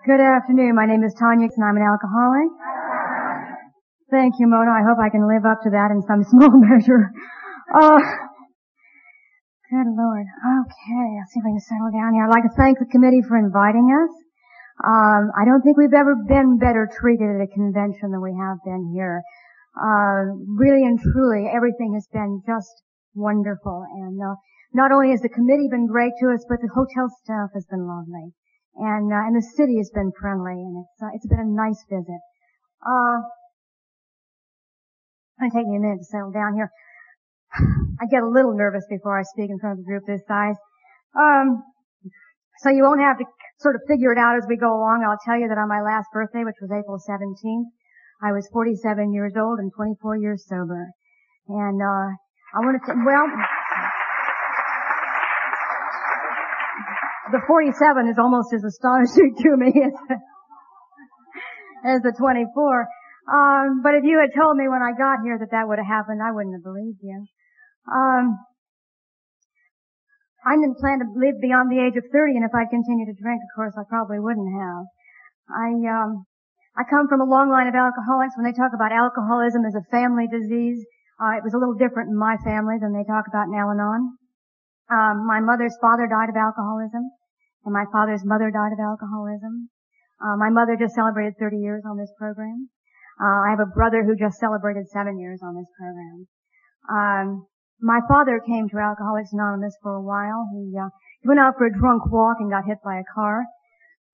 Good afternoon. My name is Tanya and I'm an alcoholic. Thank you, Mona. I hope I can live up to that in some small measure. Oh, good Lord. Okay, I'll see if I can settle down here. I'd like to thank the committee for inviting us. Um, I don't think we've ever been better treated at a convention than we have been here. Uh, really and truly, everything has been just wonderful. And uh, not only has the committee been great to us, but the hotel staff has been lovely, and uh, and the city has been friendly, and it's uh, it's been a nice visit. Uh, it's to take me a minute to settle down here. I get a little nervous before I speak in front of a group this size. Um, so you won't have to sort of figure it out as we go along. I'll tell you that on my last birthday, which was April 17th, I was 47 years old and 24 years sober. And, uh, I want to, well, the 47 is almost as astonishing to me as, as the 24. Um, but if you had told me when I got here that that would have happened, I wouldn't have believed you. Um, I didn't plan to live beyond the age of 30, and if I'd continued to drink, of course, I probably wouldn't have. I, um, I come from a long line of alcoholics. When they talk about alcoholism as a family disease, uh, it was a little different in my family than they talk about in Al-Anon. Um, my mother's father died of alcoholism, and my father's mother died of alcoholism. Uh, my mother just celebrated 30 years on this program. Uh, I have a brother who just celebrated seven years on this program. Um, my father came to Alcoholics Anonymous for a while. He, uh, went out for a drunk walk and got hit by a car.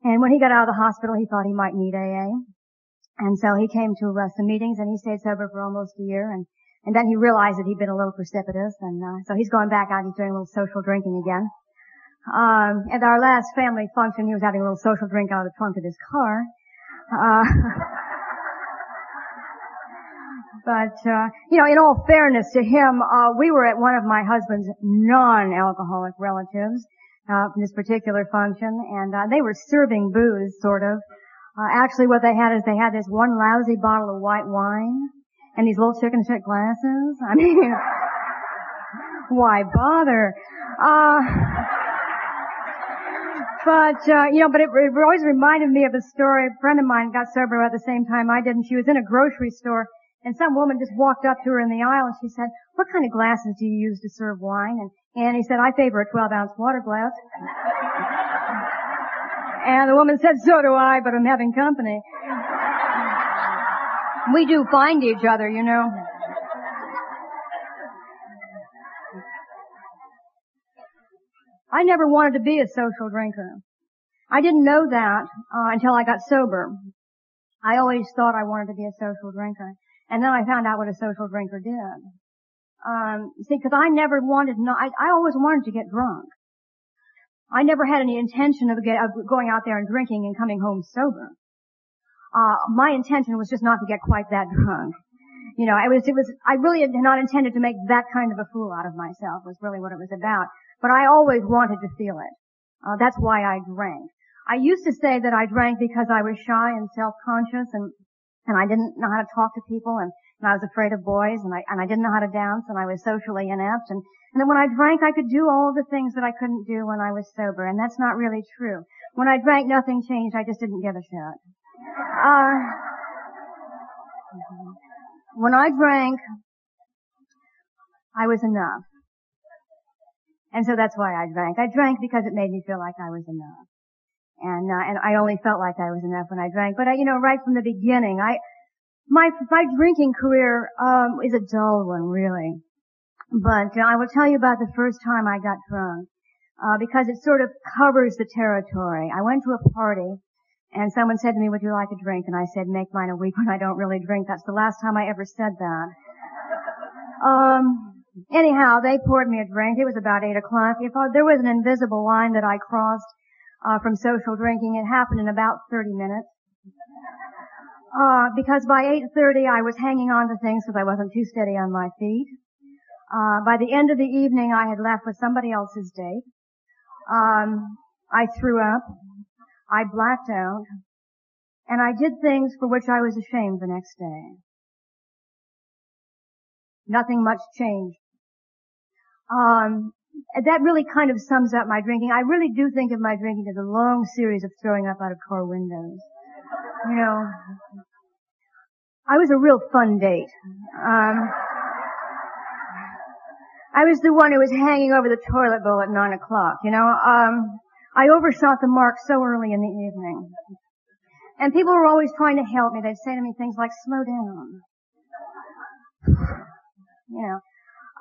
And when he got out of the hospital, he thought he might need AA. And so he came to uh, some meetings and he stayed sober for almost a year. And, and then he realized that he'd been a little precipitous. And uh, so he's going back out. He's doing a little social drinking again. Um, at our last family function, he was having a little social drink out of the trunk of his car. Uh, But, uh, you know, in all fairness to him, uh, we were at one of my husband's non-alcoholic relatives, uh, this particular function, and, uh, they were serving booze, sort of. Uh, actually what they had is they had this one lousy bottle of white wine, and these little chicken shit glasses. I mean, why bother? Uh, but, uh, you know, but it, it always reminded me of a story. A friend of mine got sober at the same time I did, and she was in a grocery store, and some woman just walked up to her in the aisle and she said, what kind of glasses do you use to serve wine? And Annie said, I favor a 12 ounce water glass. and the woman said, so do I, but I'm having company. we do find each other, you know. I never wanted to be a social drinker. I didn't know that uh, until I got sober. I always thought I wanted to be a social drinker. And then I found out what a social drinker did. Um, see, because I never wanted, not, I, I always wanted to get drunk. I never had any intention of, get, of going out there and drinking and coming home sober. Uh, my intention was just not to get quite that drunk. You know, it was, it was, I really had not intended to make that kind of a fool out of myself was really what it was about. But I always wanted to feel it. Uh, that's why I drank. I used to say that I drank because I was shy and self-conscious and and I didn't know how to talk to people and, and I was afraid of boys and I, and I didn't know how to dance and I was socially inept and, and then when I drank I could do all the things that I couldn't do when I was sober and that's not really true. When I drank nothing changed, I just didn't give a shit. Uh, when I drank, I was enough. And so that's why I drank. I drank because it made me feel like I was enough and uh, and I only felt like I was enough when I drank. But I, you know, right from the beginning, I my my drinking career um, is a dull one, really. But uh, I will tell you about the first time I got drunk uh, because it sort of covers the territory. I went to a party. And someone said to me, would you like a drink? And I said, make mine a week when I don't really drink. That's the last time I ever said that. Um, anyhow, they poured me a drink. It was about eight o'clock. If I, there was an invisible line that I crossed, uh, from social drinking. It happened in about 30 minutes. Uh, because by 8.30 I was hanging on to things because I wasn't too steady on my feet. Uh, by the end of the evening I had left with somebody else's date. Um, I threw up. I blacked out. And I did things for which I was ashamed the next day. Nothing much changed. Um, that really kind of sums up my drinking. I really do think of my drinking as a long series of throwing up out of car windows. You know, I was a real fun date. Um, I was the one who was hanging over the toilet bowl at nine o'clock, you know. Um, I overshot the mark so early in the evening. And people were always trying to help me. They'd say to me things like, slow down. you know.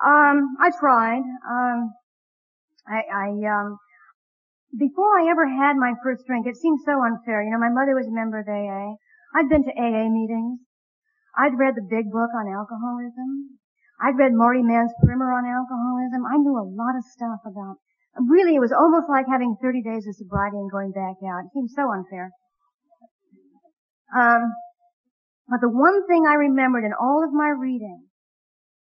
Um, I tried. Um, I, I, um, before I ever had my first drink, it seemed so unfair. You know, my mother was a member of AA. I'd been to AA meetings. I'd read the big book on alcoholism. I'd read Marty Mann's primer on alcoholism. I knew a lot of stuff about, really it was almost like having 30 days of sobriety and going back out. It seemed so unfair. Um, but the one thing I remembered in all of my reading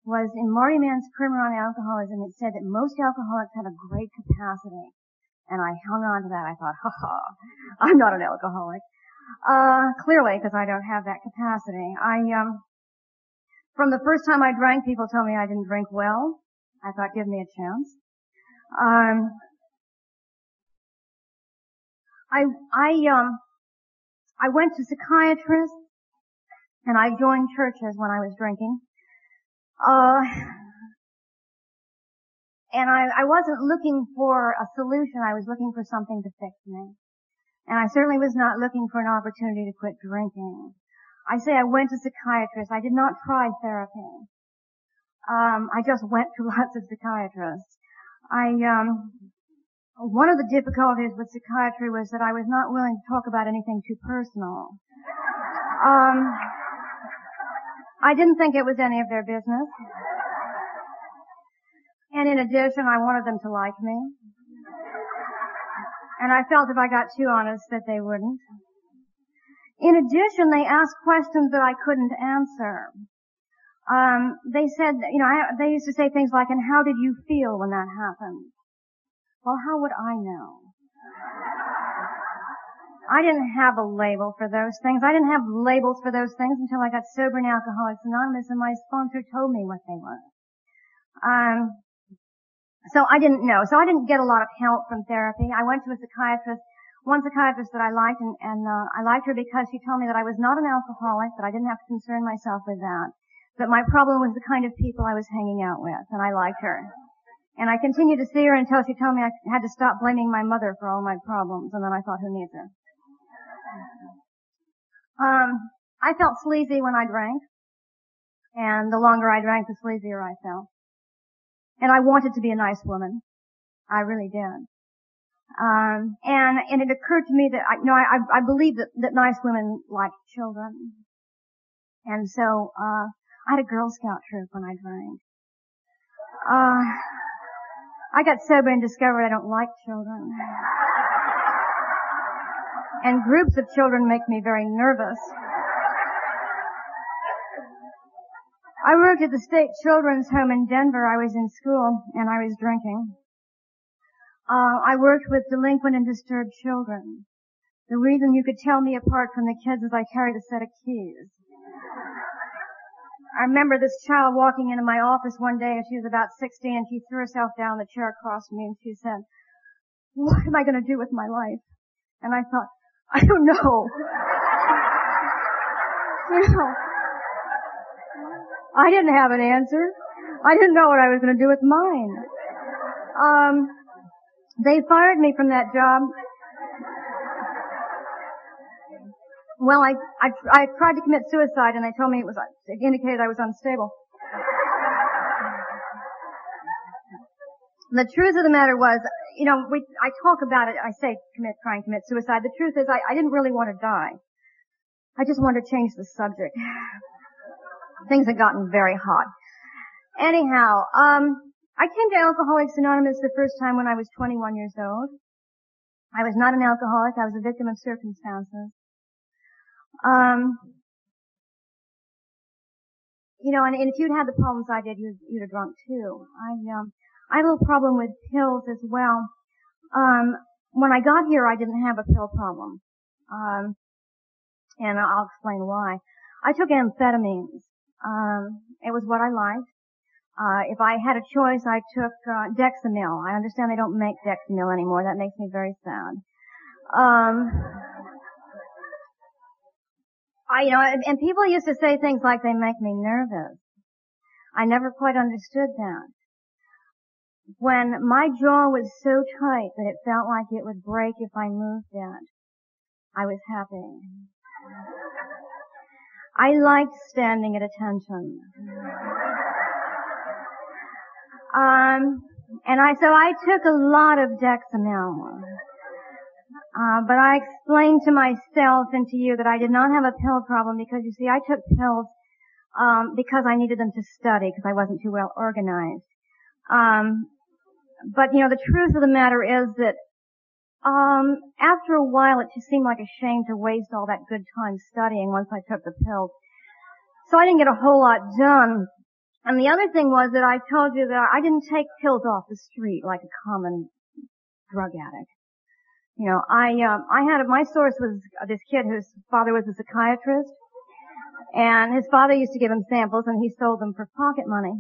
was in Marty Mann's primer on alcoholism, it said that most alcoholics have a great capacity. And I hung on to that. I thought, ha ha, I'm not an alcoholic. Uh, clearly, because I don't have that capacity. I, um, from the first time I drank, people told me I didn't drink well. I thought, give me a chance. Um, I, I, um, I went to psychiatrists and I joined churches when I was drinking. Uh, and I, I wasn't looking for a solution. I was looking for something to fix me. And I certainly was not looking for an opportunity to quit drinking. I say I went to psychiatrists. I did not try therapy. Um, I just went to lots of psychiatrists. I, um, one of the difficulties with psychiatry was that I was not willing to talk about anything too personal. Um, I didn't think it was any of their business. And in addition, I wanted them to like me. And I felt if I got too honest that they wouldn't. In addition, they asked questions that I couldn't answer. Um, they said, you know, I, they used to say things like, and how did you feel when that happened? Well, how would I know? I didn't have a label for those things. I didn't have labels for those things until I got sober in Alcoholics Anonymous and my sponsor told me what they were. Um, so I didn't know. So I didn't get a lot of help from therapy. I went to a psychiatrist, one psychiatrist that I liked, and, and uh, I liked her because she told me that I was not an alcoholic, that I didn't have to concern myself with that. That my problem was the kind of people I was hanging out with, and I liked her. And I continued to see her until she told me I had to stop blaming my mother for all my problems, and then I thought, who needs her? Um, I felt sleazy when I drank, and the longer I drank, the sleazier I felt. And I wanted to be a nice woman. I really did. Um, and, and it occurred to me that I, you know, I, I believe that, that nice women like children. And so, uh, I had a Girl Scout troop when I drank. Uh, I got sober and discovered I don't like children. And groups of children make me very nervous. I worked at the State Children's Home in Denver. I was in school and I was drinking. Uh, I worked with delinquent and disturbed children. The reason you could tell me apart from the kids is I carried a set of keys. I remember this child walking into my office one day and she was about 16 and she threw herself down the chair across me and she said, what am I going to do with my life? And I thought, I don't know. you know, I didn't have an answer. I didn't know what I was going to do with mine. Um, they fired me from that job. Well, I, I, I tried to commit suicide and they told me it was, it indicated I was unstable. The truth of the matter was, you know, we, I talk about it, I say commit, try and commit suicide. The truth is I, I didn't really want to die. I just wanted to change the subject. Things had gotten very hot. Anyhow, um, I came to Alcoholics Anonymous the first time when I was 21 years old. I was not an alcoholic. I was a victim of circumstances. Um, you know, and, and if you'd had the problems I did, you'd, you'd have drunk too. I, um, I had a little problem with pills as well. Um, when I got here, I didn't have a pill problem. Um, and I'll explain why. I took amphetamines. Um, it was what I liked. Uh, if I had a choice, I took uh, Dexamyl. I understand they don't make Dexamyl anymore. That makes me very sad. Um, I, you know, and people used to say things like they make me nervous. I never quite understood that. When my jaw was so tight that it felt like it would break if I moved it, I was happy. I liked standing at attention. Um, and I, so I took a lot of Dexamyl. Uh, but I explained to myself and to you that I did not have a pill problem because you see, I took pills, um, because I needed them to study because I wasn't too well organized. Um, but you know, the truth of the matter is that, um, after a while it just seemed like a shame to waste all that good time studying once I took the pills. So I didn't get a whole lot done. And the other thing was that I told you that I didn't take pills off the street like a common drug addict. You know, I um, I had a my source was this kid whose father was a psychiatrist, and his father used to give him samples, and he sold them for pocket money.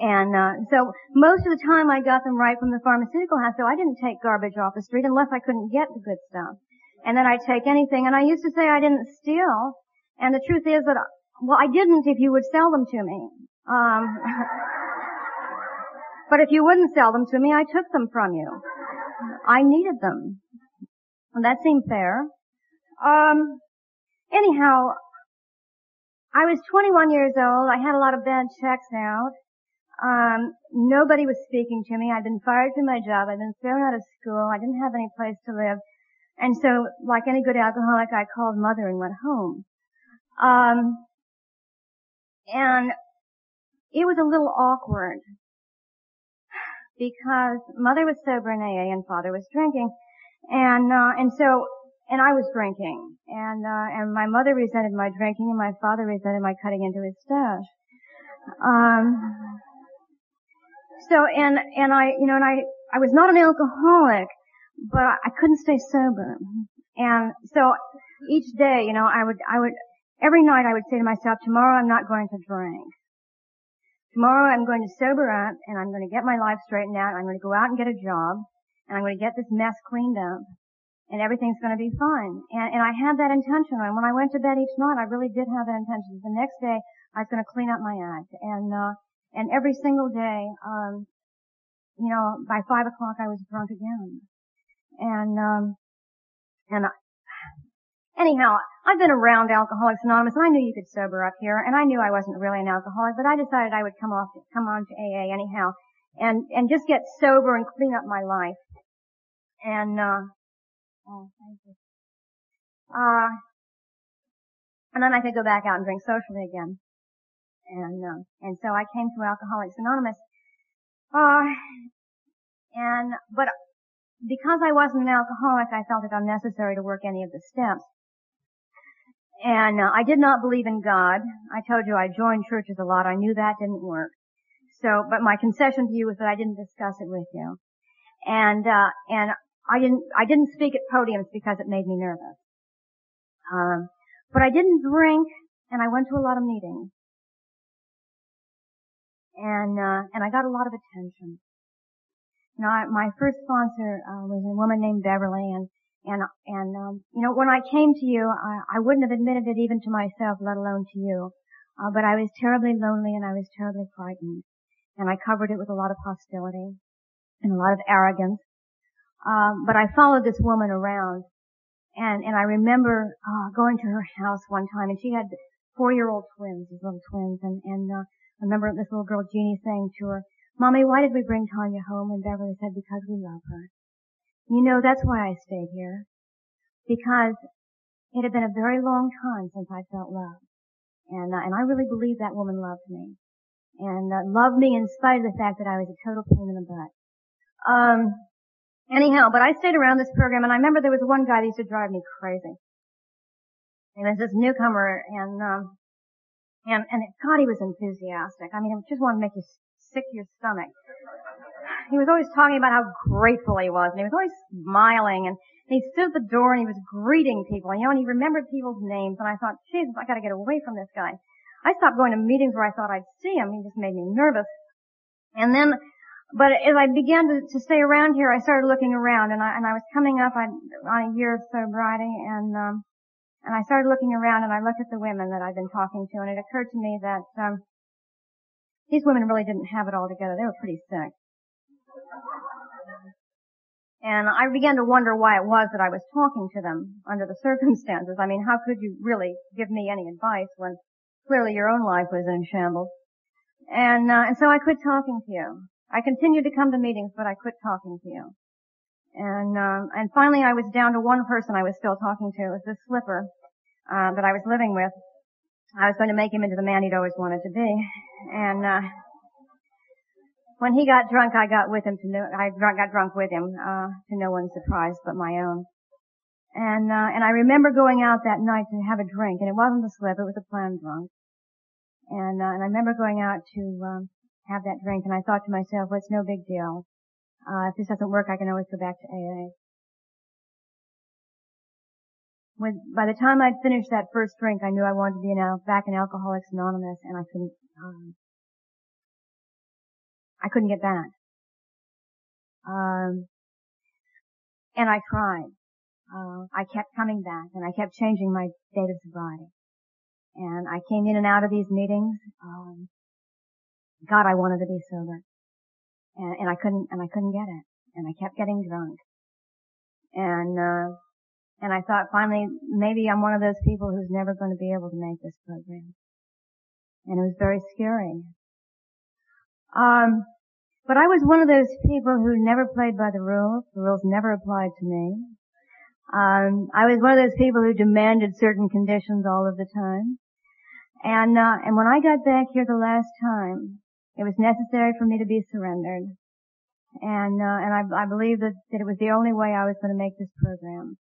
And uh, so most of the time I got them right from the pharmaceutical house. So I didn't take garbage off the street unless I couldn't get the good stuff. And then I'd take anything. And I used to say I didn't steal. And the truth is that well, I didn't if you would sell them to me. Um, but if you wouldn't sell them to me, I took them from you. I needed them. And that seemed fair. Um, anyhow, I was 21 years old. I had a lot of bad checks out. Um, nobody was speaking to me. I'd been fired from my job. I'd been thrown out of school. I didn't have any place to live. And so, like any good alcoholic, I called mother and went home. Um, and it was a little awkward because mother was sober in AA and father was drinking. And, uh, and so, and I was drinking. And, uh, and my mother resented my drinking and my father resented my cutting into his stash. Um, so, and, and I, you know, and I, I was not an alcoholic, but I couldn't stay sober. And so each day, you know, I would, I would, every night I would say to myself, tomorrow I'm not going to drink. Tomorrow I'm going to sober up and I'm going to get my life straightened out. I'm going to go out and get a job and I'm going to get this mess cleaned up and everything's going to be fine. And, and I had that intention. And when I went to bed each night, I really did have that intention. The next day, I was going to clean up my act. And, uh, and every single day, um, you know, by five o'clock I was drunk again. And, um, and I, Anyhow, I've been around Alcoholics Anonymous and I knew you could sober up here and I knew I wasn't really an alcoholic, but I decided I would come off, come on to AA anyhow and, and just get sober and clean up my life. And, uh, oh, thank you. Uh, and then I could go back out and drink socially again. And, uh, and so I came to Alcoholics Anonymous. Uh, and, but because I wasn't an alcoholic, I felt it unnecessary to work any of the steps. And uh, I did not believe in God. I told you I joined churches a lot. I knew that didn't work. So, but my concession to you was that I didn't discuss it with you. And, uh, and I didn't, I didn't speak at podiums because it made me nervous. Um, but I didn't drink and I went to a lot of meetings. And, uh, and I got a lot of attention. I, my first sponsor, uh, was a woman named Beverly and and, and, um, you know, when I came to you, I, I wouldn't have admitted it even to myself, let alone to you. Uh, but I was terribly lonely and I was terribly frightened. And I covered it with a lot of hostility and a lot of arrogance. Um, but I followed this woman around and, and I remember, uh, going to her house one time and she had four-year-old twins, these little twins, and, and, uh, I remember this little girl, Jeannie, saying to her, Mommy, why did we bring Tanya home? And Beverly said, because we love her. You know, that's why I stayed here. Because it had been a very long time since I felt loved. And, uh, and I really believe that woman loved me. And uh, loved me in spite of the fact that I was a total pain in the butt. Um, anyhow, but I stayed around this program and I remember there was one guy that used to drive me crazy. He was this newcomer and, um, and, and God, he was enthusiastic. I mean, it just wanted to make you sick to your stomach he was always talking about how grateful he was, and he was always smiling, and he stood at the door and he was greeting people, you know, and he remembered people's names, and I thought, Jesus, I gotta get away from this guy. I stopped going to meetings where I thought I'd see him. He just made me nervous. And then, but as I began to, to stay around here, I started looking around, and I and I was coming up on, on a year of sobriety, and um, and I started looking around, and I looked at the women that I'd been talking to, and it occurred to me that um, these women really didn't have it all together. They were pretty sick. And I began to wonder why it was that I was talking to them under the circumstances. I mean, how could you really give me any advice when clearly your own life was in shambles? And, uh, and so I quit talking to you. I continued to come to meetings, but I quit talking to you. And, uh, and finally I was down to one person I was still talking to. It was this slipper, uh, that I was living with. I was going to make him into the man he'd always wanted to be. And, uh, when he got drunk, I got with him to no, I got drunk with him, uh, to no one's surprise but my own. And, uh, and I remember going out that night to have a drink, and it wasn't a slip, it was a planned drunk. And, uh, and I remember going out to, um, have that drink, and I thought to myself, well, it's no big deal. Uh, if this doesn't work, I can always go back to AA. When, by the time I'd finished that first drink, I knew I wanted to be in, back in Alcoholics Anonymous, and I couldn't, um, I couldn't get back. Um, and I tried. Uh, I kept coming back and I kept changing my state of sobriety. And I came in and out of these meetings. Um, God, I wanted to be sober. And, and I couldn't, and I couldn't get it. And I kept getting drunk. And, uh, and I thought finally, maybe I'm one of those people who's never going to be able to make this program. And it was very scary. Um, but I was one of those people who never played by the rules. The rules never applied to me. Um, I was one of those people who demanded certain conditions all of the time. And uh, and when I got back here the last time, it was necessary for me to be surrendered. And uh, and I, I believe that, that it was the only way I was going to make this program.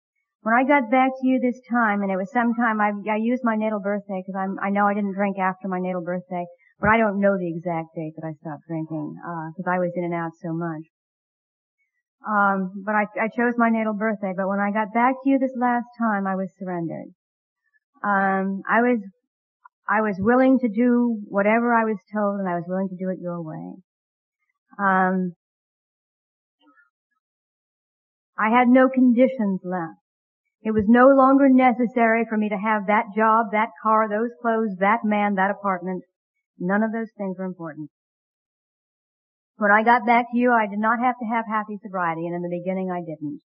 When I got back to you this time, and it was sometime I, I used my natal birthday because I know I didn't drink after my natal birthday. But I don't know the exact date that I stopped drinking, because uh, I was in and out so much. Um, but I, I chose my natal birthday, but when I got back to you this last time, I was surrendered. Um, I was, I was willing to do whatever I was told and I was willing to do it your way. Um, I had no conditions left. It was no longer necessary for me to have that job, that car, those clothes, that man, that apartment. None of those things were important. When I got back to you, I did not have to have happy sobriety, and in the beginning I didn't.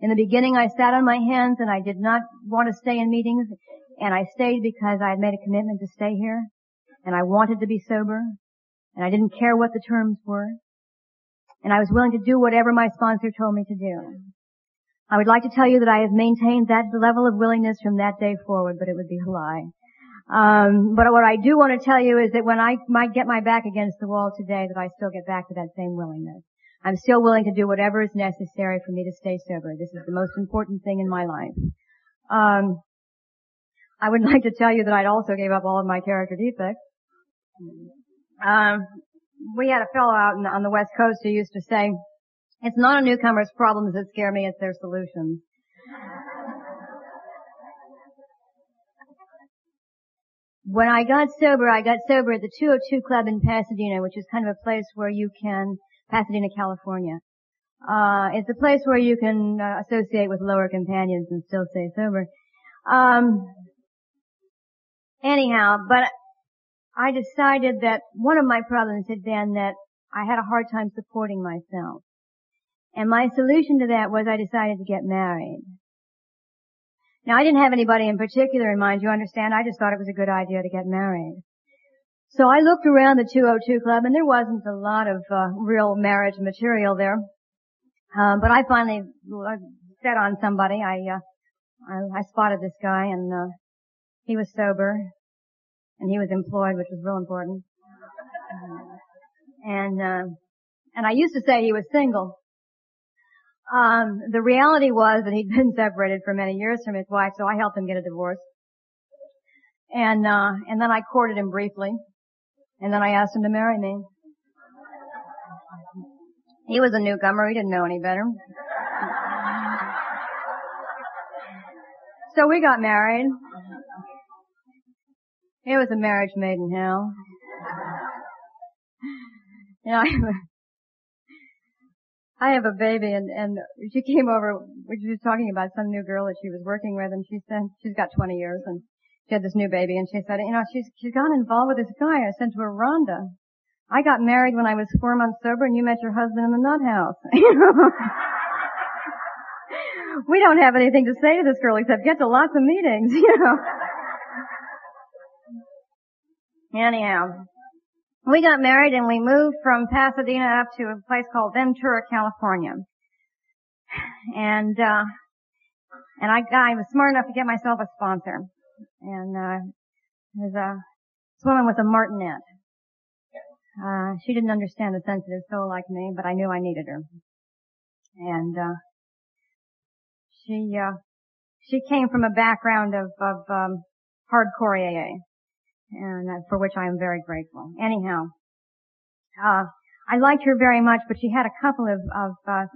In the beginning I sat on my hands and I did not want to stay in meetings, and I stayed because I had made a commitment to stay here, and I wanted to be sober, and I didn't care what the terms were, and I was willing to do whatever my sponsor told me to do. I would like to tell you that I have maintained that level of willingness from that day forward, but it would be a lie. Um, but what I do want to tell you is that when I might get my back against the wall today, that I still get back to that same willingness. I'm still willing to do whatever is necessary for me to stay sober. This is the most important thing in my life. Um, I would like to tell you that I'd also gave up all of my character defects. Um, we had a fellow out on the West Coast who used to say, "It's not a newcomer's problems that scare me; it's their solutions." When I got sober, I got sober at the 202 Club in Pasadena, which is kind of a place where you can, Pasadena, California. Uh, it's a place where you can uh, associate with lower companions and still stay sober. Um, anyhow, but I decided that one of my problems had been that I had a hard time supporting myself. And my solution to that was I decided to get married. Now I didn't have anybody in particular in mind, you understand? I just thought it was a good idea to get married. So I looked around the 202 club and there wasn't a lot of uh, real marriage material there. Um, but I finally set on somebody. I, uh, I, I spotted this guy and uh, he was sober and he was employed, which was real important. and uh, and I used to say he was single, um, the reality was that he'd been separated for many years from his wife, so I helped him get a divorce. And, uh, and then I courted him briefly. And then I asked him to marry me. He was a newcomer. He didn't know any better. so we got married. It was a marriage made in hell. you know, I have, a, I have a baby and, and she came over, she was talking about some new girl that she was working with and she said, she's got 20 years and she had this new baby and she said, you know, she's, she's gotten involved with this guy. I said to her, Rhonda, I got married when I was four months sober and you met your husband in the nut house. we don't have anything to say to this girl except get to lots of meetings, you know. Anyhow, we got married and we moved from Pasadena up to a place called Ventura, California. And, uh, and I, I was smart enough to get myself a sponsor. And, uh, there's a woman with a martinet. Uh, she didn't understand the sensitive soul like me, but I knew I needed her. And, uh, she, uh, she came from a background of, of, um, hardcore AA. And uh, for which I am very grateful. Anyhow, uh, I liked her very much, but she had a couple of, of, uh,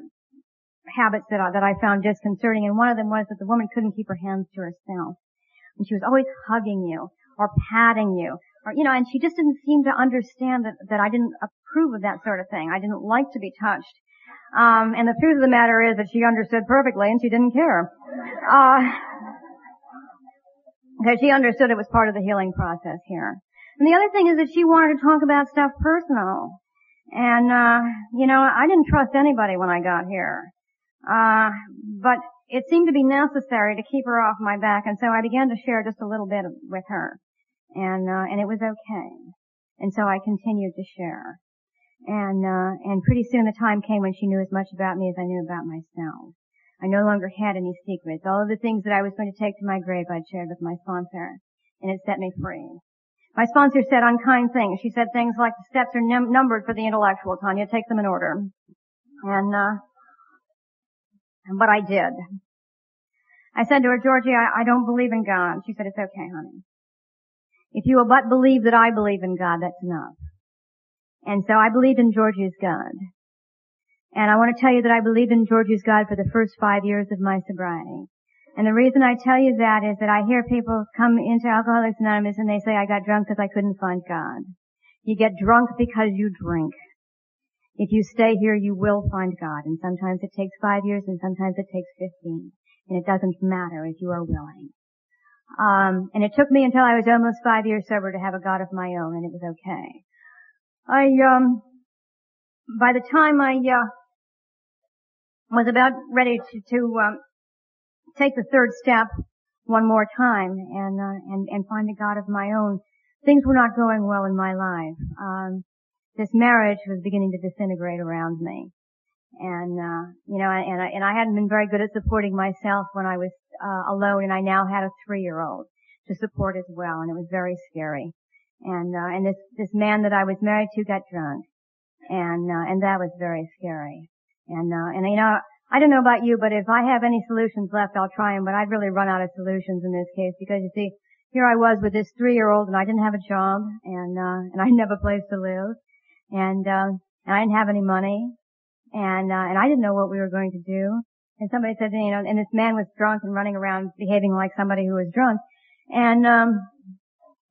habits that I, that I found disconcerting, and one of them was that the woman couldn't keep her hands to herself. And she was always hugging you, or patting you, or, you know, and she just didn't seem to understand that, that I didn't approve of that sort of thing. I didn't like to be touched. Um, and the truth of the matter is that she understood perfectly and she didn't care. Uh, because she understood it was part of the healing process here. And the other thing is that she wanted to talk about stuff personal. And, uh, you know, I didn't trust anybody when I got here. Uh, but it seemed to be necessary to keep her off my back, and so I began to share just a little bit with her. And, uh, and it was okay. And so I continued to share. And, uh, and pretty soon the time came when she knew as much about me as I knew about myself. I no longer had any secrets. All of the things that I was going to take to my grave I'd shared with my sponsor. And it set me free. My sponsor said unkind things. She said things like the steps are num- numbered for the intellectual, Tanya. Take them in order. And, uh, but I did. I said to her, Georgie, I, I don't believe in God. She said, it's okay, honey. If you will but believe that I believe in God, that's enough. And so I believed in Georgie's God. And I want to tell you that I believed in Georgie's God for the first five years of my sobriety. And the reason I tell you that is that I hear people come into Alcoholics Anonymous and they say, I got drunk because I couldn't find God. You get drunk because you drink. If you stay here, you will find God. And sometimes it takes five years and sometimes it takes 15. And it doesn't matter if you are willing. Um, and it took me until I was almost five years sober to have a God of my own and it was okay. I, um, by the time I, uh, was about ready to, to um, take the third step one more time and, uh, and, and find a God of my own. Things were not going well in my life. Um, this marriage was beginning to disintegrate around me. And, uh, you know, and I, and I hadn't been very good at supporting myself when I was, uh, alone and I now had a three-year-old to support as well and it was very scary. And, uh, and this, this man that I was married to got drunk. And, uh, and that was very scary. And, uh, and you know, I don't know about you, but if I have any solutions left, I'll try them, but I'd really run out of solutions in this case because you see, here I was with this three-year-old and I didn't have a job and, uh, and I didn't have a place to live and, uh, and I didn't have any money and, uh, and I didn't know what we were going to do. And somebody said, you know, and this man was drunk and running around behaving like somebody who was drunk. And, um,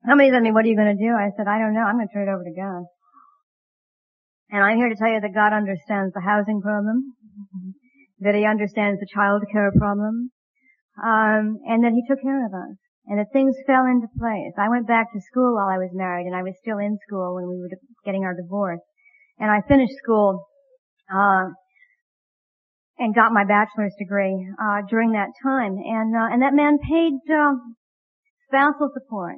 somebody said to me, what are you going to do? I said, I don't know. I'm going to turn it over to God. And I'm here to tell you that God understands the housing problem, that He understands the child care problem, um, and that He took care of us, and that things fell into place. I went back to school while I was married, and I was still in school when we were getting our divorce, and I finished school uh, and got my bachelor's degree uh, during that time, and uh, and that man paid uh, spousal support,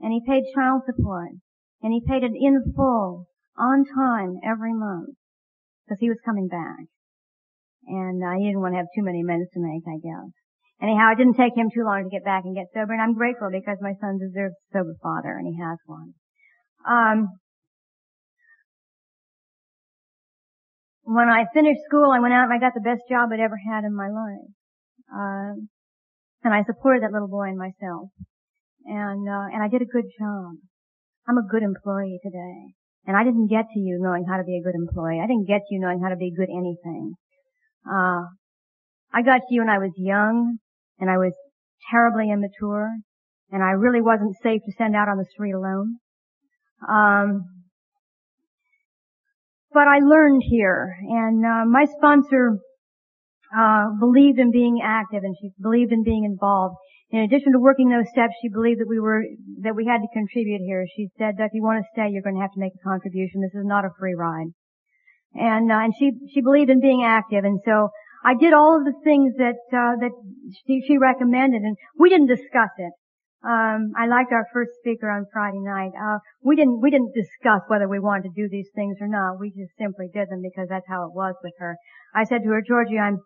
and he paid child support, and he paid it in full on time every month because he was coming back. And uh, he didn't want to have too many amends to make, I guess. Anyhow, it didn't take him too long to get back and get sober, and I'm grateful because my son deserves a sober father, and he has one. Um, when I finished school, I went out and I got the best job I'd ever had in my life. Uh, and I supported that little boy and myself. And, uh, and I did a good job. I'm a good employee today. And I didn't get to you knowing how to be a good employee. I didn't get to you knowing how to be good anything. Uh, I got to you when I was young and I was terribly immature and I really wasn't safe to send out on the street alone. Um, but I learned here, and uh, my sponsor uh, believed in being active, and she believed in being involved. In addition to working those steps, she believed that we were that we had to contribute here. She said that if you want to stay, you're going to have to make a contribution. This is not a free ride, and uh, and she she believed in being active, and so I did all of the things that uh, that she, she recommended, and we didn't discuss it. Um, I liked our first speaker on Friday night. Uh, we didn't we didn't discuss whether we wanted to do these things or not. We just simply did them because that's how it was with her. I said to her, Georgie, I'm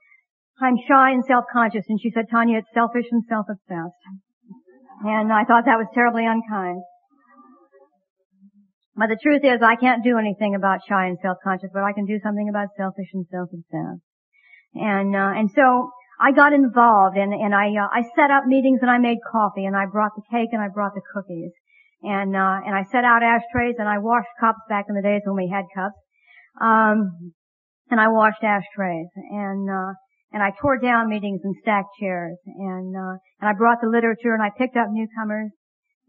I'm shy and self-conscious, and she said, Tanya, it's selfish and self-obsessed. And I thought that was terribly unkind. But the truth is, I can't do anything about shy and self-conscious, but I can do something about selfish and self-obsessed. And uh, and so I got involved and, and I, uh, I set up meetings and I made coffee and I brought the cake and I brought the cookies. And, uh, and I set out ashtrays and I washed cups back in the days when we had cups. Um, and I washed ashtrays and, uh, and I tore down meetings and stacked chairs and, uh, and I brought the literature and I picked up newcomers.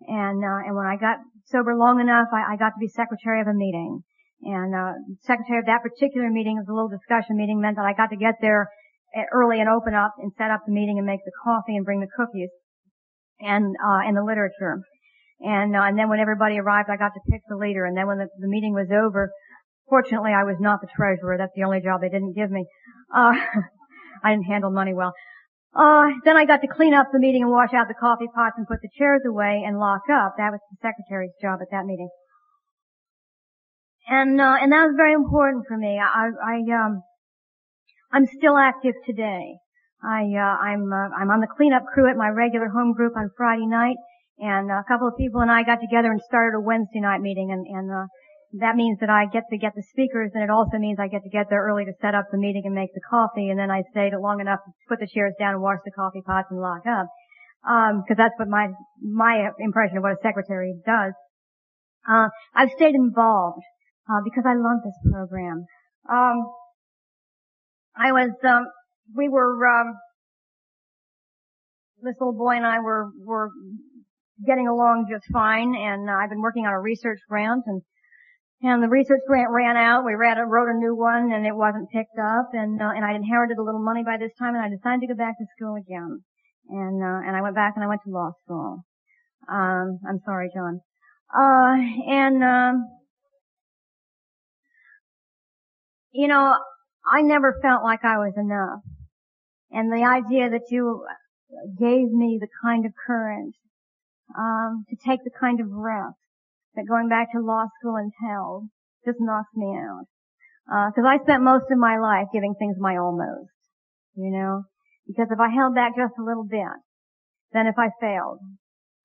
And, uh, and when I got sober long enough, I, I got to be secretary of a meeting. And, uh, secretary of that particular meeting, was a little discussion meeting, meant that I got to get there early and open up and set up the meeting and make the coffee and bring the cookies and uh, and the literature. And uh, and then when everybody arrived, I got to pick the leader. And then when the, the meeting was over, fortunately, I was not the treasurer. That's the only job they didn't give me. Uh, I didn't handle money well. Uh, then I got to clean up the meeting and wash out the coffee pots and put the chairs away and lock up. That was the secretary's job at that meeting. And, uh, and that was very important for me. I, I, um, I'm still active today. I, uh, I'm, uh, I'm on the cleanup crew at my regular home group on Friday night, and a couple of people and I got together and started a Wednesday night meeting, and, and uh, that means that I get to get the speakers, and it also means I get to get there early to set up the meeting and make the coffee, and then I stayed long enough to put the chairs down and wash the coffee pots and lock up, um, that's what my my impression of what a secretary does. Uh, I've stayed involved uh, because I love this program. Um, I was, um, we were, um, this little boy and I were, were getting along just fine and I've been working on a research grant and, and the research grant ran out. We wrote a new one and it wasn't picked up and, uh, and I'd inherited a little money by this time and I decided to go back to school again. And, uh, and I went back and I went to law school. Um, I'm sorry, John. Uh, and, um, you know, I never felt like I was enough. And the idea that you gave me the kind of courage um, to take the kind of risk that going back to law school entailed just knocks me out. Because uh, I spent most of my life giving things my almost, you know. Because if I held back just a little bit, then if I failed,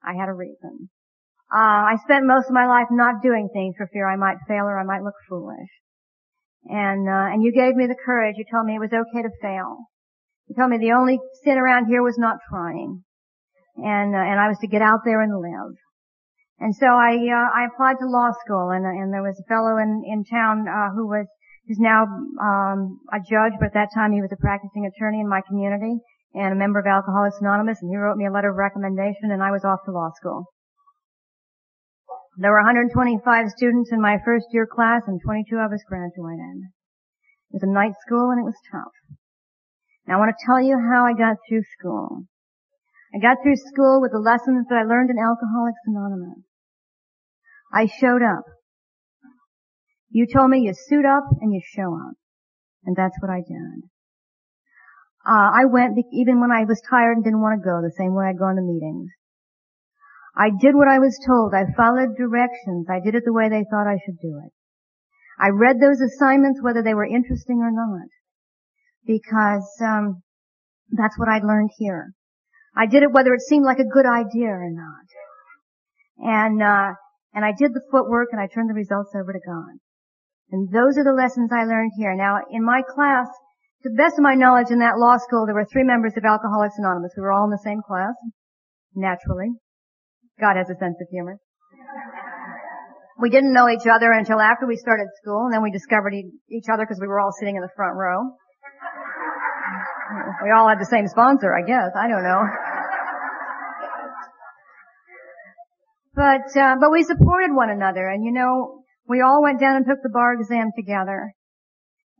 I had a reason. Uh, I spent most of my life not doing things for fear I might fail or I might look foolish. And, uh, and you gave me the courage. You told me it was okay to fail. You told me the only sin around here was not trying. And, uh, and I was to get out there and live. And so I, uh, I applied to law school and, and there was a fellow in, in town, uh, who was, who's now, um, a judge, but at that time he was a practicing attorney in my community and a member of Alcoholics Anonymous and he wrote me a letter of recommendation and I was off to law school. There were 125 students in my first year class and 22 of us graduated. It was a night school and it was tough. Now I want to tell you how I got through school. I got through school with the lessons that I learned in Alcoholics Anonymous. I showed up. You told me you suit up and you show up. And that's what I did. Uh, I went even when I was tired and didn't want to go the same way I'd gone to meetings. I did what I was told. I followed directions. I did it the way they thought I should do it. I read those assignments whether they were interesting or not. Because, um, that's what I'd learned here. I did it whether it seemed like a good idea or not. And, uh, and I did the footwork and I turned the results over to God. And those are the lessons I learned here. Now, in my class, to the best of my knowledge in that law school, there were three members of Alcoholics Anonymous. We were all in the same class, naturally. God has a sense of humor. We didn't know each other until after we started school, and then we discovered each other because we were all sitting in the front row. We all had the same sponsor, I guess. I don't know. But, uh, but we supported one another and you know, we all went down and took the bar exam together.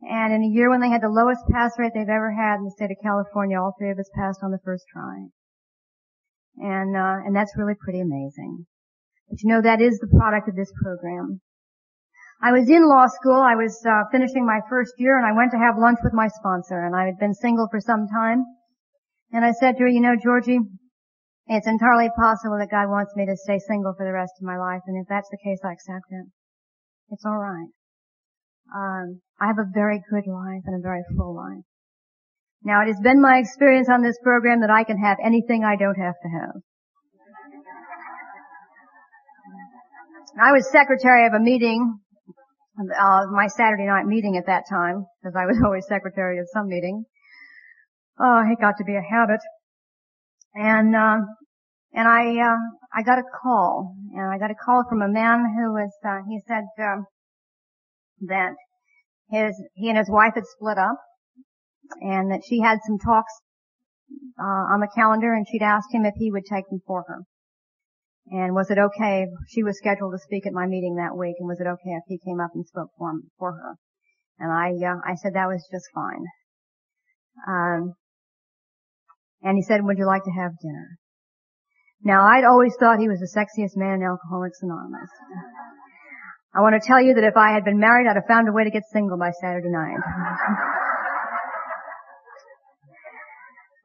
And in a year when they had the lowest pass rate they've ever had in the state of California, all three of us passed on the first try. And, uh, and that's really pretty amazing. But you know, that is the product of this program. I was in law school. I was uh, finishing my first year and I went to have lunch with my sponsor and I had been single for some time. And I said to her, you know, Georgie, it's entirely possible that God wants me to stay single for the rest of my life, and if that's the case, I accept it. It's all right. Um, I have a very good life and a very full life. Now, it has been my experience on this program that I can have anything I don't have to have. I was secretary of a meeting, uh, my Saturday night meeting at that time, because I was always secretary of some meeting. Oh, it got to be a habit. And, uh, and I, uh, I got a call, and I got a call from a man who was, uh, he said, uh, that his, he and his wife had split up, and that she had some talks, uh, on the calendar, and she'd asked him if he would take them for her. And was it okay? She was scheduled to speak at my meeting that week, and was it okay if he came up and spoke for, him, for her? And I, uh, I said that was just fine. Um, and he said, would you like to have dinner? Now, I'd always thought he was the sexiest man in Alcoholics Anonymous. I want to tell you that if I had been married, I'd have found a way to get single by Saturday night.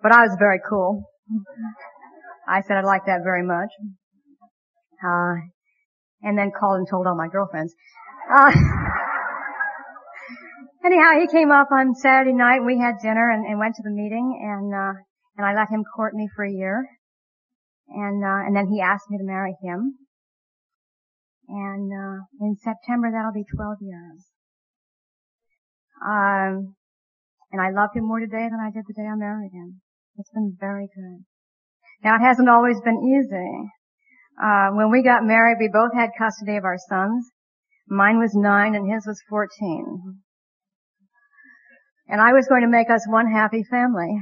but I was very cool. I said I'd like that very much. Uh, and then called and told all my girlfriends. Uh, anyhow, he came up on Saturday night. We had dinner and, and went to the meeting, and uh, and I let him court me for a year. And, uh, and then he asked me to marry him. And, uh, in September that'll be 12 years. Um, and I love him more today than I did the day I married him. It's been very good. Now it hasn't always been easy. Uh, when we got married, we both had custody of our sons. Mine was nine and his was 14. And I was going to make us one happy family.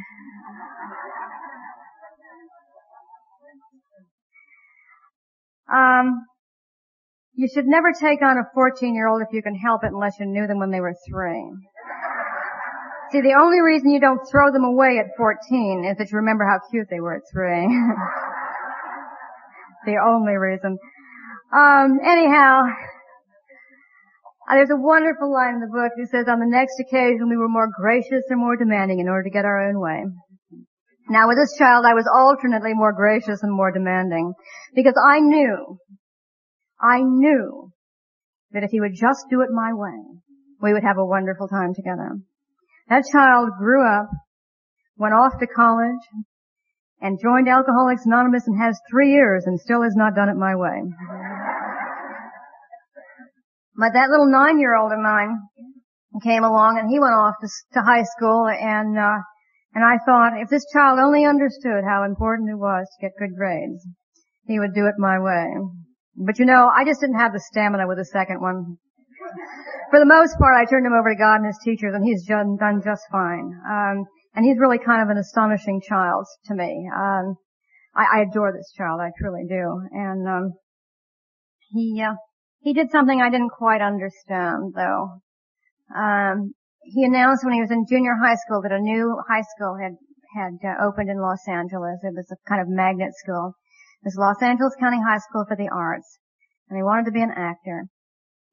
Um, you should never take on a 14 year old if you can help it unless you knew them when they were three. See, the only reason you don't throw them away at 14 is that you remember how cute they were at three. the only reason. Um, anyhow, there's a wonderful line in the book that says, on the next occasion we were more gracious and more demanding in order to get our own way. Now with this child, I was alternately more gracious and more demanding because I knew, I knew that if he would just do it my way, we would have a wonderful time together. That child grew up, went off to college, and joined Alcoholics Anonymous and has three years and still has not done it my way. but that little nine-year-old of mine came along and he went off to, to high school and uh, and I thought, if this child only understood how important it was to get good grades, he would do it my way. But you know, I just didn't have the stamina with the second one. For the most part, I turned him over to God and his teachers, and he's done, done just fine. Um, and he's really kind of an astonishing child to me. Um, I, I adore this child, I truly do. And um, he uh, he did something I didn't quite understand, though. Um, he announced when he was in junior high school that a new high school had had uh, opened in Los Angeles. It was a kind of magnet school. It was Los Angeles County High School for the Arts, and he wanted to be an actor,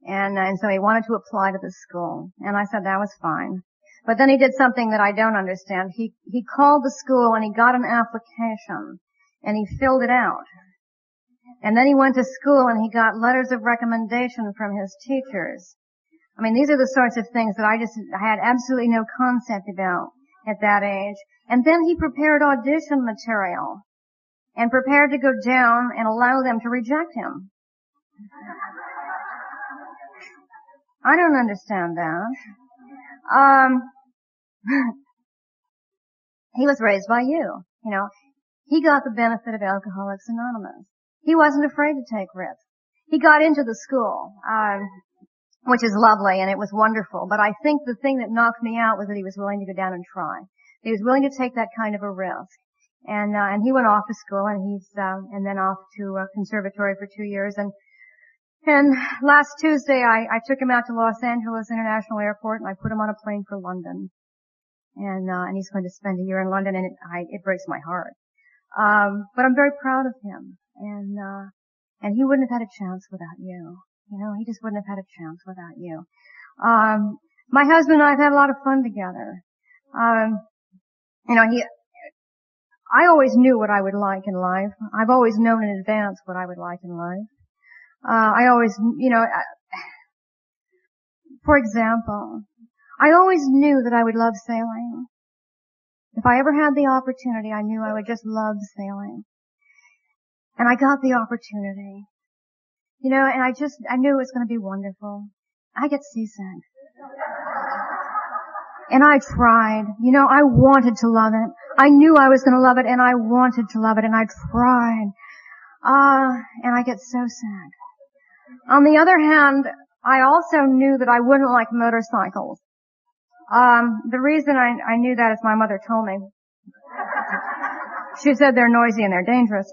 and uh, and so he wanted to apply to the school. And I said that was fine. But then he did something that I don't understand. He he called the school and he got an application, and he filled it out. And then he went to school and he got letters of recommendation from his teachers. I mean, these are the sorts of things that I just had absolutely no concept about at that age. And then he prepared audition material and prepared to go down and allow them to reject him. I don't understand that. Um, he was raised by you, you know. He got the benefit of Alcoholics Anonymous. He wasn't afraid to take risks. He got into the school. Um, which is lovely and it was wonderful. But I think the thing that knocked me out was that he was willing to go down and try. He was willing to take that kind of a risk. And, uh, and he went off to school and he's, uh, and then off to a conservatory for two years. And, and last Tuesday I, I took him out to Los Angeles International Airport and I put him on a plane for London. And, uh, and he's going to spend a year in London and it, I, it breaks my heart. Um, but I'm very proud of him. And, uh, and he wouldn't have had a chance without you. You know, he just wouldn't have had a chance without you. Um, my husband and I have had a lot of fun together. Um, you know, he, I always knew what I would like in life. I've always known in advance what I would like in life. Uh, I always, you know, for example, I always knew that I would love sailing. If I ever had the opportunity, I knew I would just love sailing. And I got the opportunity. You know, and I just, I knew it was going to be wonderful. I get seasick. And I tried. You know, I wanted to love it. I knew I was going to love it and I wanted to love it and I tried. Ah, uh, and I get so sad. On the other hand, I also knew that I wouldn't like motorcycles. Um, the reason I, I knew that is my mother told me. She said they're noisy and they're dangerous.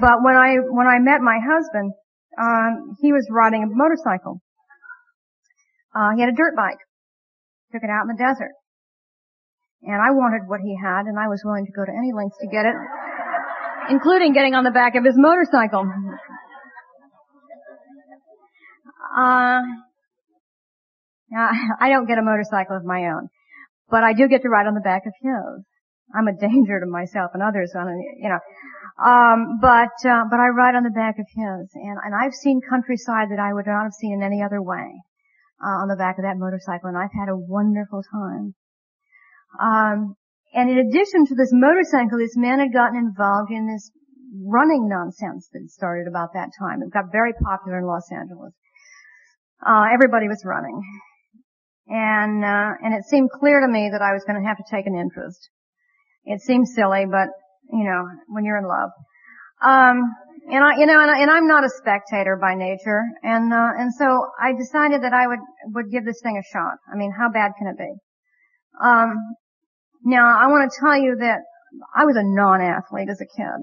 But when I when I met my husband, um, he was riding a motorcycle. Uh, he had a dirt bike. Took it out in the desert. And I wanted what he had, and I was willing to go to any lengths to get it, including getting on the back of his motorcycle. Uh, now, I don't get a motorcycle of my own, but I do get to ride on the back of his. I'm a danger to myself and others on you know. Um, but uh, but I ride on the back of his, and and I've seen countryside that I would not have seen in any other way uh, on the back of that motorcycle, and I've had a wonderful time. Um, and in addition to this motorcycle, this man had gotten involved in this running nonsense that started about that time. It got very popular in Los Angeles. Uh, everybody was running, and uh, and it seemed clear to me that I was going to have to take an interest. It seemed silly, but you know, when you're in love. Um, and I, you know, and, I, and I'm not a spectator by nature, and uh, and so I decided that I would would give this thing a shot. I mean, how bad can it be? Um, now I want to tell you that I was a non-athlete as a kid.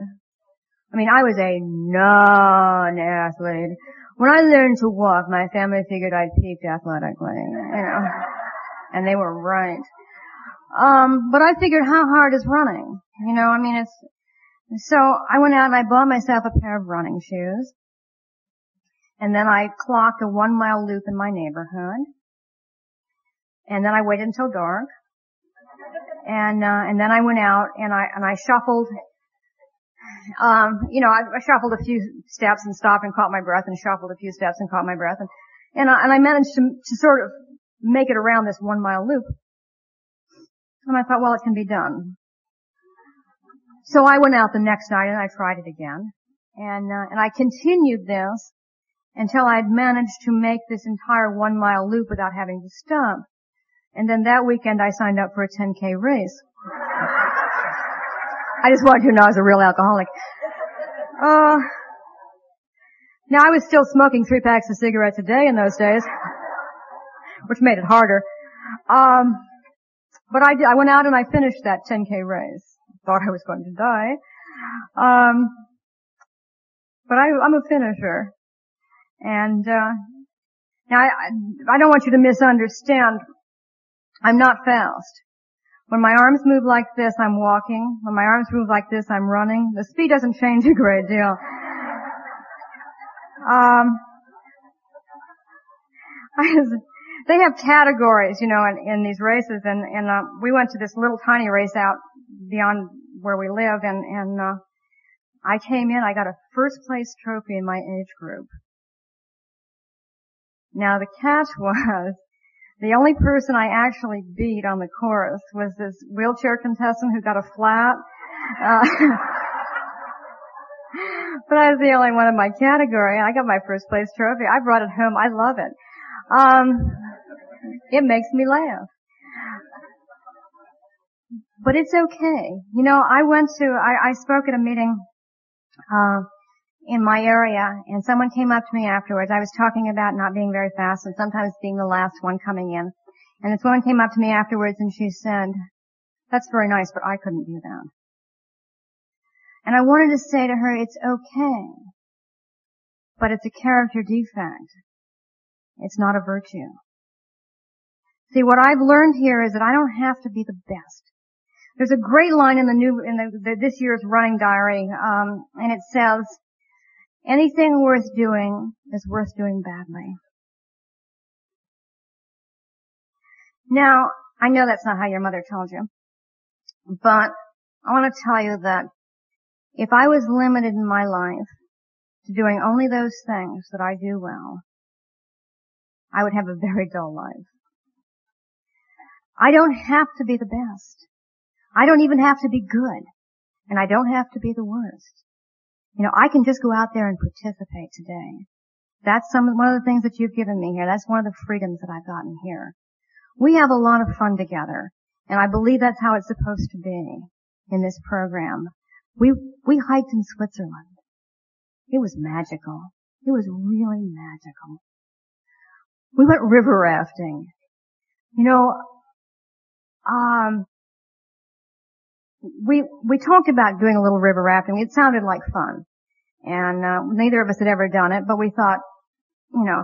I mean, I was a non-athlete. When I learned to walk, my family figured I'd peaked athletically, you know, and they were right. Um, but I figured how hard is running? You know, I mean, it's, so I went out and I bought myself a pair of running shoes. And then I clocked a one mile loop in my neighborhood. And then I waited until dark. And, uh, and then I went out and I, and I shuffled, um, you know, I, I shuffled a few steps and stopped and caught my breath and shuffled a few steps and caught my breath and, and I, and I managed to, to sort of make it around this one mile loop. And I thought, well, it can be done. So I went out the next night and I tried it again. And, uh, and I continued this until I had managed to make this entire one mile loop without having to stop. And then that weekend I signed up for a 10k race. I just wanted you to know I was a real alcoholic. Uh, now I was still smoking three packs of cigarettes a day in those days, which made it harder. Um, but I, I went out and I finished that 10k race. Thought I was going to die. Um, but I, I'm a finisher. And, uh, now I, I don't want you to misunderstand. I'm not fast. When my arms move like this, I'm walking. When my arms move like this, I'm running. The speed doesn't change a great deal. Um, I was, they have categories, you know, in, in these races, and and uh, we went to this little tiny race out beyond where we live, and and uh, I came in, I got a first place trophy in my age group. Now the catch was the only person I actually beat on the course was this wheelchair contestant who got a flat. Uh, but I was the only one in my category. I got my first place trophy. I brought it home. I love it. Um, it makes me laugh. But it's okay. You know, I went to, I, I spoke at a meeting, uh, in my area and someone came up to me afterwards. I was talking about not being very fast and sometimes being the last one coming in. And this woman came up to me afterwards and she said, that's very nice, but I couldn't do that. And I wanted to say to her, it's okay. But it's a character defect. It's not a virtue. See, what I've learned here is that I don't have to be the best. There's a great line in the new, in the, the this year's running diary, um, and it says, anything worth doing is worth doing badly. Now, I know that's not how your mother told you, but I want to tell you that if I was limited in my life to doing only those things that I do well, I would have a very dull life. I don't have to be the best. I don't even have to be good. And I don't have to be the worst. You know, I can just go out there and participate today. That's some one of the things that you've given me here. That's one of the freedoms that I've gotten here. We have a lot of fun together, and I believe that's how it's supposed to be in this program. We we hiked in Switzerland. It was magical. It was really magical. We went river rafting. You know, um, we we talked about doing a little river rafting. It sounded like fun, and uh, neither of us had ever done it. But we thought, you know,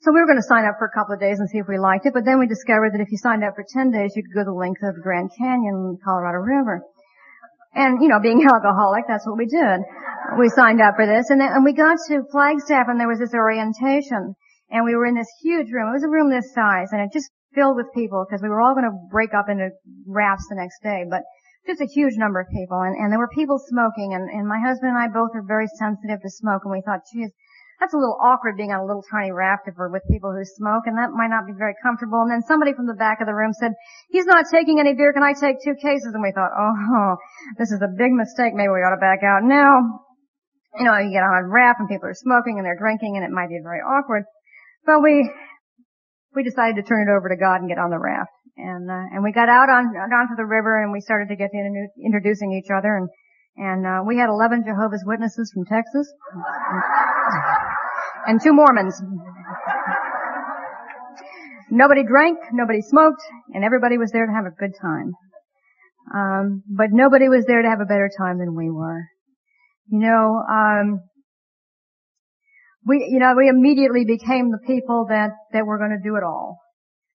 so we were going to sign up for a couple of days and see if we liked it. But then we discovered that if you signed up for ten days, you could go the length of Grand Canyon, Colorado River. And you know, being alcoholic, that's what we did. We signed up for this, and then and we got to Flagstaff, and there was this orientation, and we were in this huge room. It was a room this size, and it just filled with people because we were all going to break up into rafts the next day. But just a huge number of people, and, and there were people smoking, and, and my husband and I both are very sensitive to smoke, and we thought, geez, that's a little awkward being on a little tiny raft if we're with people who smoke, and that might not be very comfortable. And then somebody from the back of the room said, he's not taking any beer, can I take two cases? And we thought, oh, this is a big mistake, maybe we ought to back out now. You know, you get on a raft and people are smoking and they're drinking and it might be very awkward. But we, we decided to turn it over to God and get on the raft. And, uh, and we got out on, onto the river and we started to get to introducing each other and, and, uh, we had 11 Jehovah's Witnesses from Texas. and two Mormons. Nobody drank, nobody smoked, and everybody was there to have a good time. Um, but nobody was there to have a better time than we were. You know, um, we, you know, we immediately became the people that, that were going to do it all.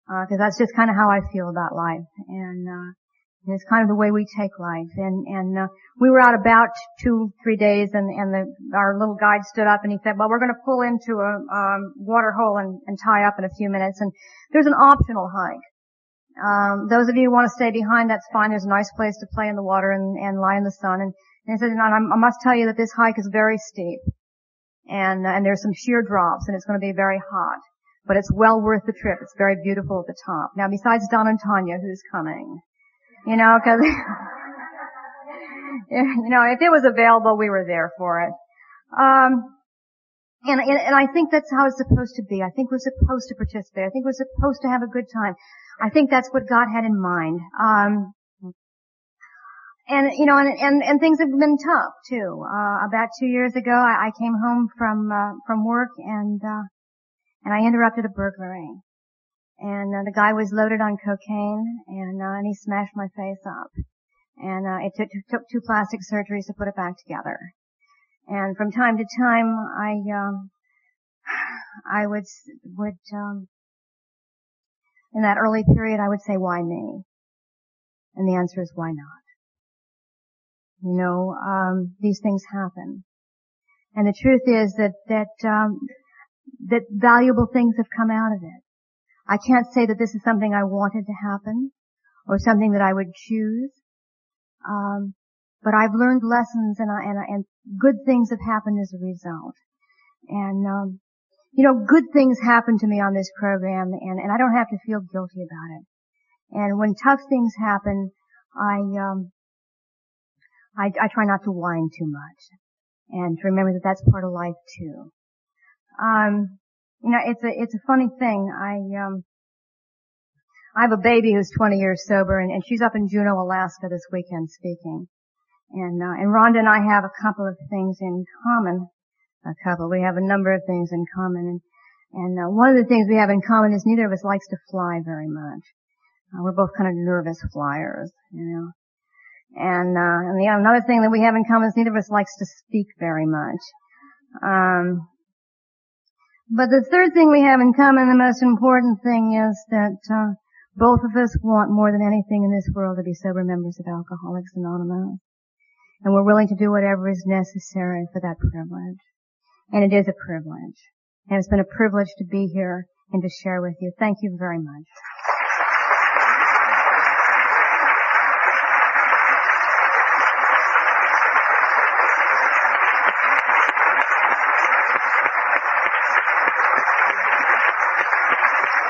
Uh, cause that's just kind of how I feel about life. And, uh, it's kind of the way we take life. And, and, uh, we were out about two, three days and, and the, our little guide stood up and he said, well, we're going to pull into a, um, water hole and, and tie up in a few minutes. And there's an optional hike. Um, those of you who want to stay behind, that's fine. There's a nice place to play in the water and, and lie in the sun. And, and he said, and I must tell you that this hike is very steep and and there's some sheer drops, and it's going to be very hot. But it's well worth the trip. It's very beautiful at the top. Now, besides Don and Tanya, who's coming? You know, because you know, if it was available, we were there for it. Um, and, and, and I think that's how it's supposed to be. I think we're supposed to participate. I think we're supposed to have a good time. I think that's what God had in mind. Um, and you know, and, and and things have been tough too. Uh, about two years ago, I, I came home from uh, from work and uh, and I interrupted a burglary. And uh, the guy was loaded on cocaine, and uh, and he smashed my face up. And uh, it took took two plastic surgeries to put it back together. And from time to time, I um, I would would um, in that early period, I would say, "Why me?" And the answer is, "Why not?" You know, um, these things happen. And the truth is that, that, um, that valuable things have come out of it. I can't say that this is something I wanted to happen or something that I would choose. Um, but I've learned lessons and, I, and, I, and good things have happened as a result. And, um, you know, good things happen to me on this program and, and I don't have to feel guilty about it. And when tough things happen, I, um, I, I try not to whine too much and to remember that that's part of life too. Um, you know, it's a, it's a funny thing. I, um, I have a baby who's 20 years sober and, and she's up in Juneau, Alaska this weekend speaking. And, uh, and Rhonda and I have a couple of things in common. A couple. We have a number of things in common. And, and uh, one of the things we have in common is neither of us likes to fly very much. Uh, we're both kind of nervous flyers, you know. And, uh, and the, another thing that we have in common is neither of us likes to speak very much. Um, but the third thing we have in common, the most important thing is that, uh, both of us want more than anything in this world to be sober members of Alcoholics Anonymous. And we're willing to do whatever is necessary for that privilege. And it is a privilege. And it's been a privilege to be here and to share with you. Thank you very much.